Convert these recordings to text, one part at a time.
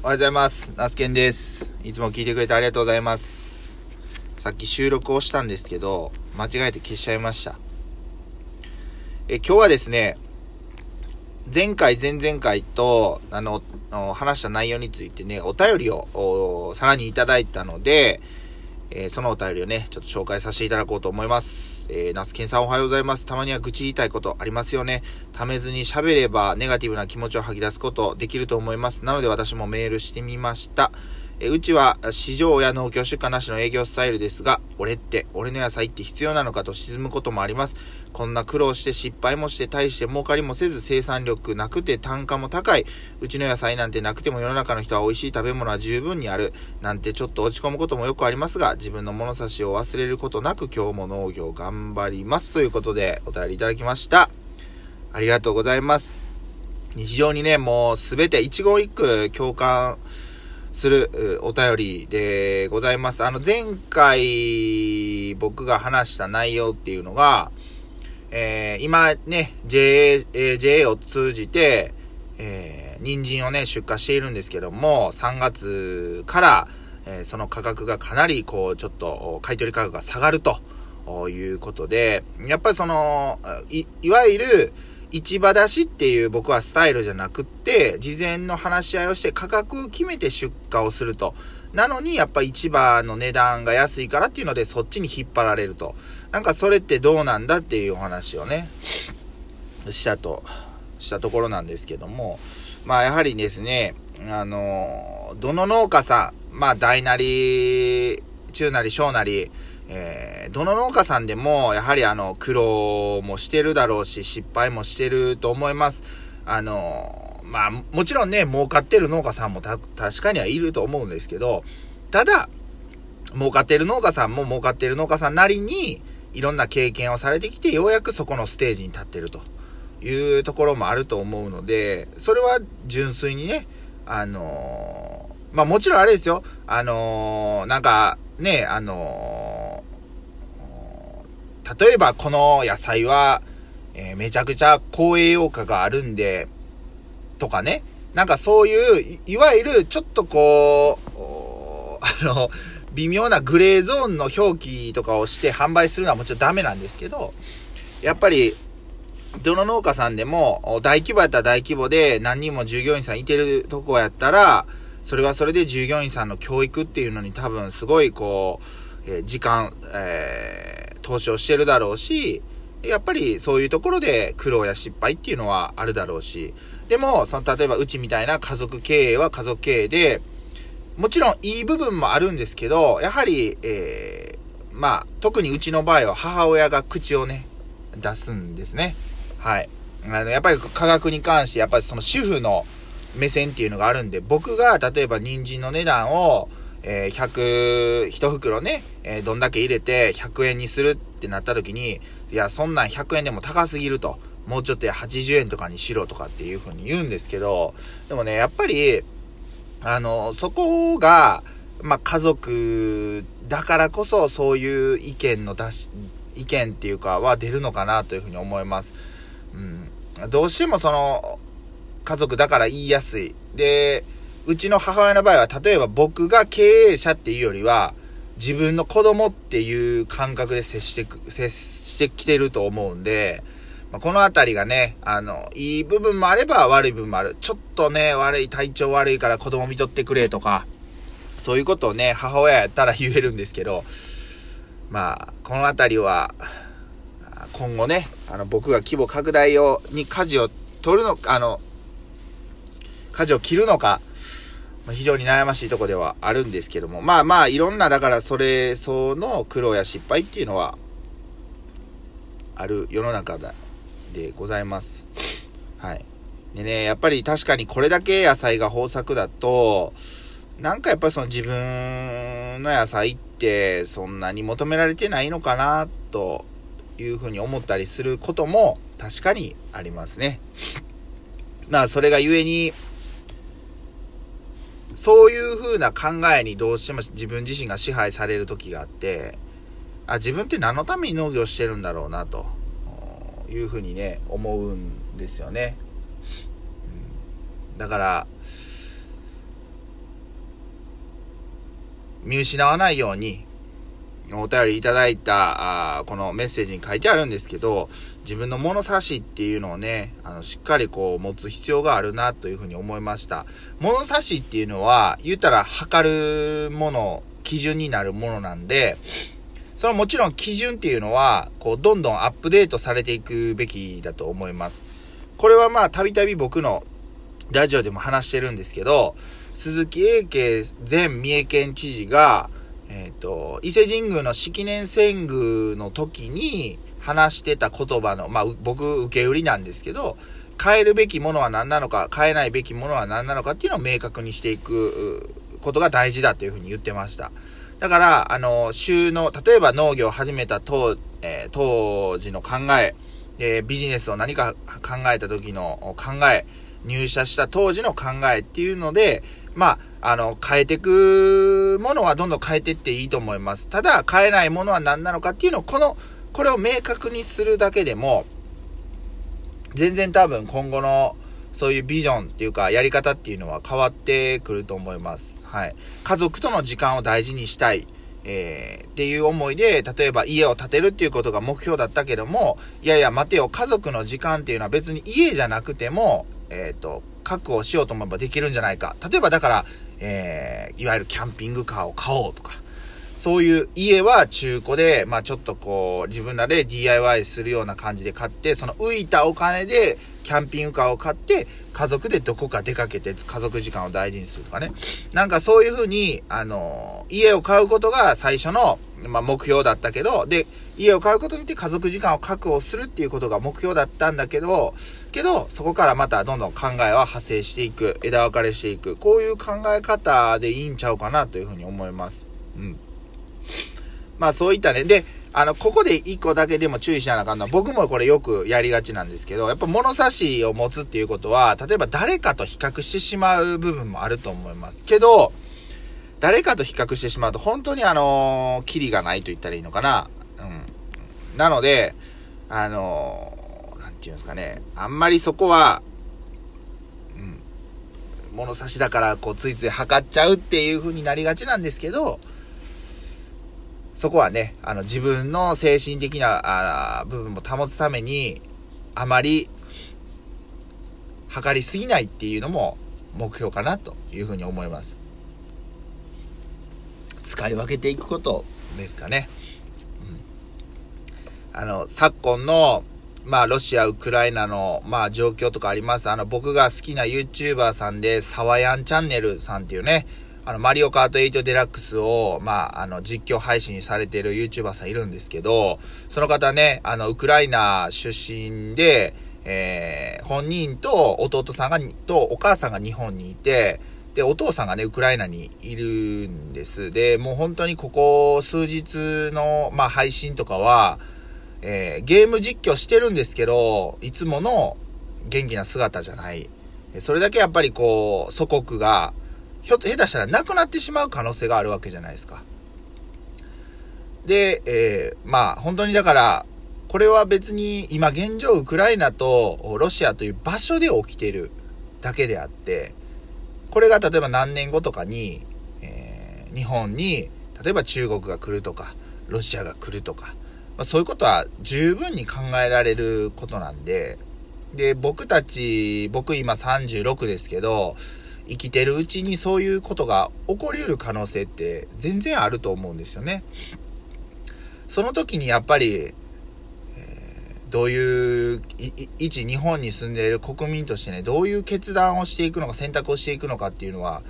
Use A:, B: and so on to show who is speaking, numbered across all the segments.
A: おはようございます。ナスケンです。いつも聞いてくれてありがとうございます。さっき収録をしたんですけど、間違えて消しちゃいました。え、今日はですね、前回、前々回と、あの、話した内容についてね、お便りを、さらにいただいたので、えーそのお便りをね、ちょっと紹介させていただこうと思います。えー、ナスケンさんおはようございます。たまには愚痴言いたいことありますよね。溜めずに喋ればネガティブな気持ちを吐き出すことできると思います。なので私もメールしてみました。えうちは市場や農協出荷なしの営業スタイルですが、俺って、俺の野菜って必要なのかと沈むこともあります。こんな苦労して失敗もして大して儲かりもせず生産力なくて単価も高い。うちの野菜なんてなくても世の中の人は美味しい食べ物は十分にある。なんてちょっと落ち込むこともよくありますが、自分の物差しを忘れることなく今日も農業頑張ります。ということでお便りいただきました。ありがとうございます。非常にね、もうすべて一言一句共感するお便りでございます。あの前回僕が話した内容っていうのが、えー今ね、JA、JA を通じて、えー人参をね、出荷しているんですけども、3月から、えーその価格がかなり、こう、ちょっと、買い取り価格が下がるということで、やっぱりその、い、いわゆる、市場出しっていう僕はスタイルじゃなくって、事前の話し合いをして価格を決めて出荷をすると。なのに、やっぱ市場の値段が安いからっていうので、そっちに引っ張られると。なんかそれってどうなんだっていうお話をね、したと、したところなんですけども、まあやはりですね、あの、どの農家さん、まあ大なり、中なり小なり、えーどの農家さんでも、やはりあの、苦労もしてるだろうし、失敗もしてると思います。あの、まあ、もちろんね、儲かってる農家さんも、確かにはいると思うんですけど、ただ、儲かってる農家さんも儲かってる農家さんなりに、いろんな経験をされてきて、ようやくそこのステージに立ってるというところもあると思うので、それは純粋にね、あのーまあもちろんあれですよ、あのーなんか、ね、あのー例えばこの野菜は、えーめちゃくちゃ高栄養価があるんで、とかね、なんかそういう、いいわゆるちょっとこう、あの、微妙なグレーゾーンの表記とかをして販売するのはもちろんダメなんですけど、やっぱり、どの農家さんでも、大規模やったら大規模で何人も従業員さんいてるとこやったら、それはそれで従業員さんの教育っていうのに多分すごいこう、えー時間、え投資をしてるだろうし、やっぱりそういうところで苦労や失敗っていうのはあるだろうし、でも、その例えばうちみたいな家族経営は家族経営で、もちろんいい部分もあるんですけど、やはり、えーまあ、特にうちの場合は母親が口をね、出すんですね。はい。あの、やっぱり価格に関して、やっぱりその主婦の目線っていうのがあるんで、僕が例えば人参の値段を、えー100、一袋ね、えーどんだけ入れて100円にするってなった時に、いや、そんなん100円でも高すぎると。もうちょっと80円とかにしろとかっていう風に言うんですけど、でもね、やっぱり、あの、そこが、まあ、家族だからこそそういう意見の出し、意見っていうかは出るのかなというふうに思います。うん。どうしてもその、家族だから言いやすい。で、うちの母親の場合は、例えば僕が経営者っていうよりは、自分の子供っていう感覚で接してく、接してきてると思うんで、まあ、このあたりがね、あの、いい部分もあれば悪い部分もある。ちょっとね、悪い、体調悪いから子供見とってくれとか、そういうことをね、母親やったら言えるんですけど、まあ、このあたりは、今後ね、あの、僕が規模拡大を、に舵を取るのか、あの、舵を切るのか、非常に悩ましいとこではあるんですけども、まあまあ、いろんな、だからそれ相の苦労や失敗っていうのは、ある世の中でございます。はい。でね、やっぱり確かにこれだけ野菜が豊作だと、なんかやっぱりその自分の野菜ってそんなに求められてないのかなというふうに思ったりすることも確かにありますね。まあそれがゆえに、そういう風な考えにどうしても自分自身が支配される時があって、あ、自分って何のために農業してるんだろうな、という風にね、思うんですよね。だから、見失わないように、お便りいただいた、あこのメッセージに書いてあるんですけど、自分の物差しっていうのをね、あの、しっかりこう持つ必要があるなというふうに思いました。物差しっていうのは、言ったら測るもの、基準になるものなんで、そのもちろん基準っていうのは、こう、どんどんアップデートされていくべきだと思います。これはまあ、たびたび僕のラジオでも話してるんですけど、鈴木英慶前三重県知事が、えっ、ー、と、伊勢神宮の式年遷宮の時に話してた言葉の、まあ、僕、受け売りなんですけど、変えるべきものは何なのか、変えないべきものは何なのかっていうのを明確にしていくことが大事だというふうに言ってました。だから、あの、週の、例えば農業を始めた当、えー、当時の考え、えビジネスを何か考えた時の考え、入社した当時の考えっていうので、まあ、あの、変えていくものはどんどん変えていっていいと思います。ただ、変えないものは何なのかっていうのを、この、これを明確にするだけでも、全然多分今後の、そういうビジョンっていうか、やり方っていうのは変わってくると思います。はい。家族との時間を大事にしたい。えー、っていう思いで、例えば家を建てるっていうことが目標だったけども、いやいや待てよ、家族の時間っていうのは別に家じゃなくても、えっ、ー、と、確保しようと思えばできるんじゃないか。例えばだから、えー、いわゆるキャンピングカーを買おうとか、そういう家は中古で、まあちょっとこう、自分らで DIY するような感じで買って、その浮いたお金でキャンピングカーを買って、家族でどこか出かけて家族時間を大事にするとかね。なんかそういうふうに、あの、家を買うことが最初の、まあ、目標だったけど、で、家を買うことによって家族時間を確保するっていうことが目標だったんだけど、けど、そこからまたどんどん考えは派生していく、枝分かれしていく、こういう考え方でいいんちゃうかなというふうに思います。うん。まあそういったね。で、あの、ここで一個だけでも注意しなあかんのは、僕もこれよくやりがちなんですけど、やっぱ物差しを持つっていうことは、例えば誰かと比較してしまう部分もあると思います。けど、誰かと比較してしまうと、本当にあのー、キリがないと言ったらいいのかな。うん。なので、あのー、なんていうんですかね。あんまりそこは、うん。物差しだから、こう、ついつい測っちゃうっていう風になりがちなんですけど、そこはね、あの、自分の精神的な、あ部分も保つために、あまり、測りすぎないっていうのも目標かなというふうに思います。使い分けていくことですかね。うん、あの、昨今の、まあ、ロシア、ウクライナの、まあ、状況とかあります。あの、僕が好きな YouTuber さんで、サワヤンチャンネルさんっていうね、あの、マリオカート8デラックスを、まあ、あの、実況配信されてる YouTuber さんいるんですけど、その方ね、あの、ウクライナ出身で、えー、本人と弟さんが、とお母さんが日本にいて、で、お父さんがね、ウクライナにいるんです。で、もう本当にここ数日の、まあ、配信とかは、えー、ゲーム実況してるんですけど、いつもの元気な姿じゃない。それだけやっぱりこう、祖国が、ひょっと、下手したらなくなってしまう可能性があるわけじゃないですか。で、えー、まあ、本当にだから、これは別に今現状ウクライナとロシアという場所で起きてるだけであって、これが例えば何年後とかに、えー、日本に、例えば中国が来るとか、ロシアが来るとか、まあ、そういうことは十分に考えられることなんで、で、僕たち、僕今36ですけど、生きてるうちにそういうことが起こり得る可能性って全然あると思うんですよね。その時にやっぱり、えー、どういう一日本に住んでいる国民としてね、どういう決断をしていくのか、選択をしていくのかっていうのは、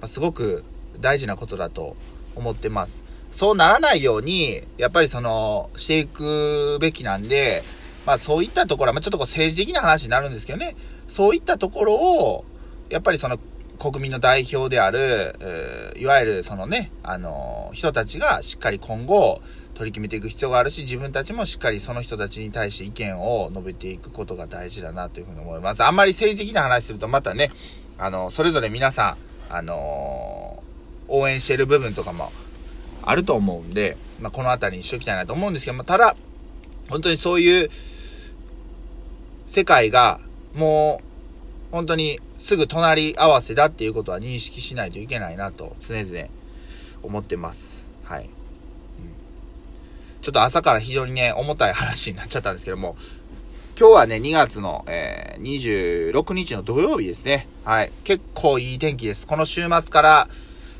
A: ま、すごく大事なことだと思ってます。そうならないように、やっぱりその、していくべきなんで、まあそういったところは、まあちょっとこう政治的な話になるんですけどね、そういったところを、やっぱりその国民の代表である、いわゆるそのね、あの人たちがしっかり今後取り決めていく必要があるし、自分たちもしっかりその人たちに対して意見を述べていくことが大事だなというふうに思います。あんまり政治的な話するとまたね、あの、それぞれ皆さん、あの応援してる部分とかもあると思うんで、まあ、この辺りにしときたいなと思うんですけども、ただ、本当にそういう世界がもう本当にすぐ隣合わせだっていうことは認識しないといけないなと常々思ってます。はい。ちょっと朝から非常にね、重たい話になっちゃったんですけども、今日はね、2月の、えー、26日の土曜日ですね。はい。結構いい天気です。この週末から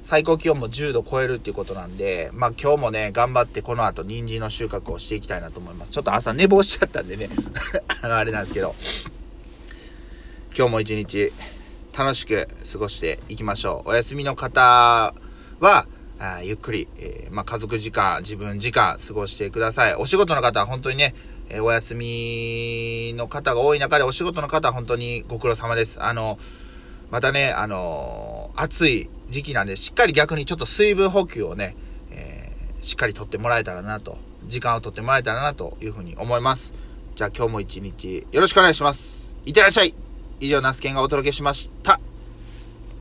A: 最高気温も10度超えるっていうことなんで、まあ今日もね、頑張ってこの後人参の収穫をしていきたいなと思います。ちょっと朝寝坊しちゃったんでね、あのあれなんですけど、今日も一日楽しく過ごしていきましょう。お休みの方は、あゆっくり、えー、まあ、家族時間、自分時間過ごしてください。お仕事の方は本当にね、えー、お休みの方が多い中でお仕事の方は本当にご苦労様です。あの、またね、あのー、暑い時期なんで、しっかり逆にちょっと水分補給をね、えー、しっかりとってもらえたらなと、時間をとってもらえたらなというふうに思います。じゃあ今日も一日よろしくお願いします。いってらっしゃい以上、ナスケンがお届けしました。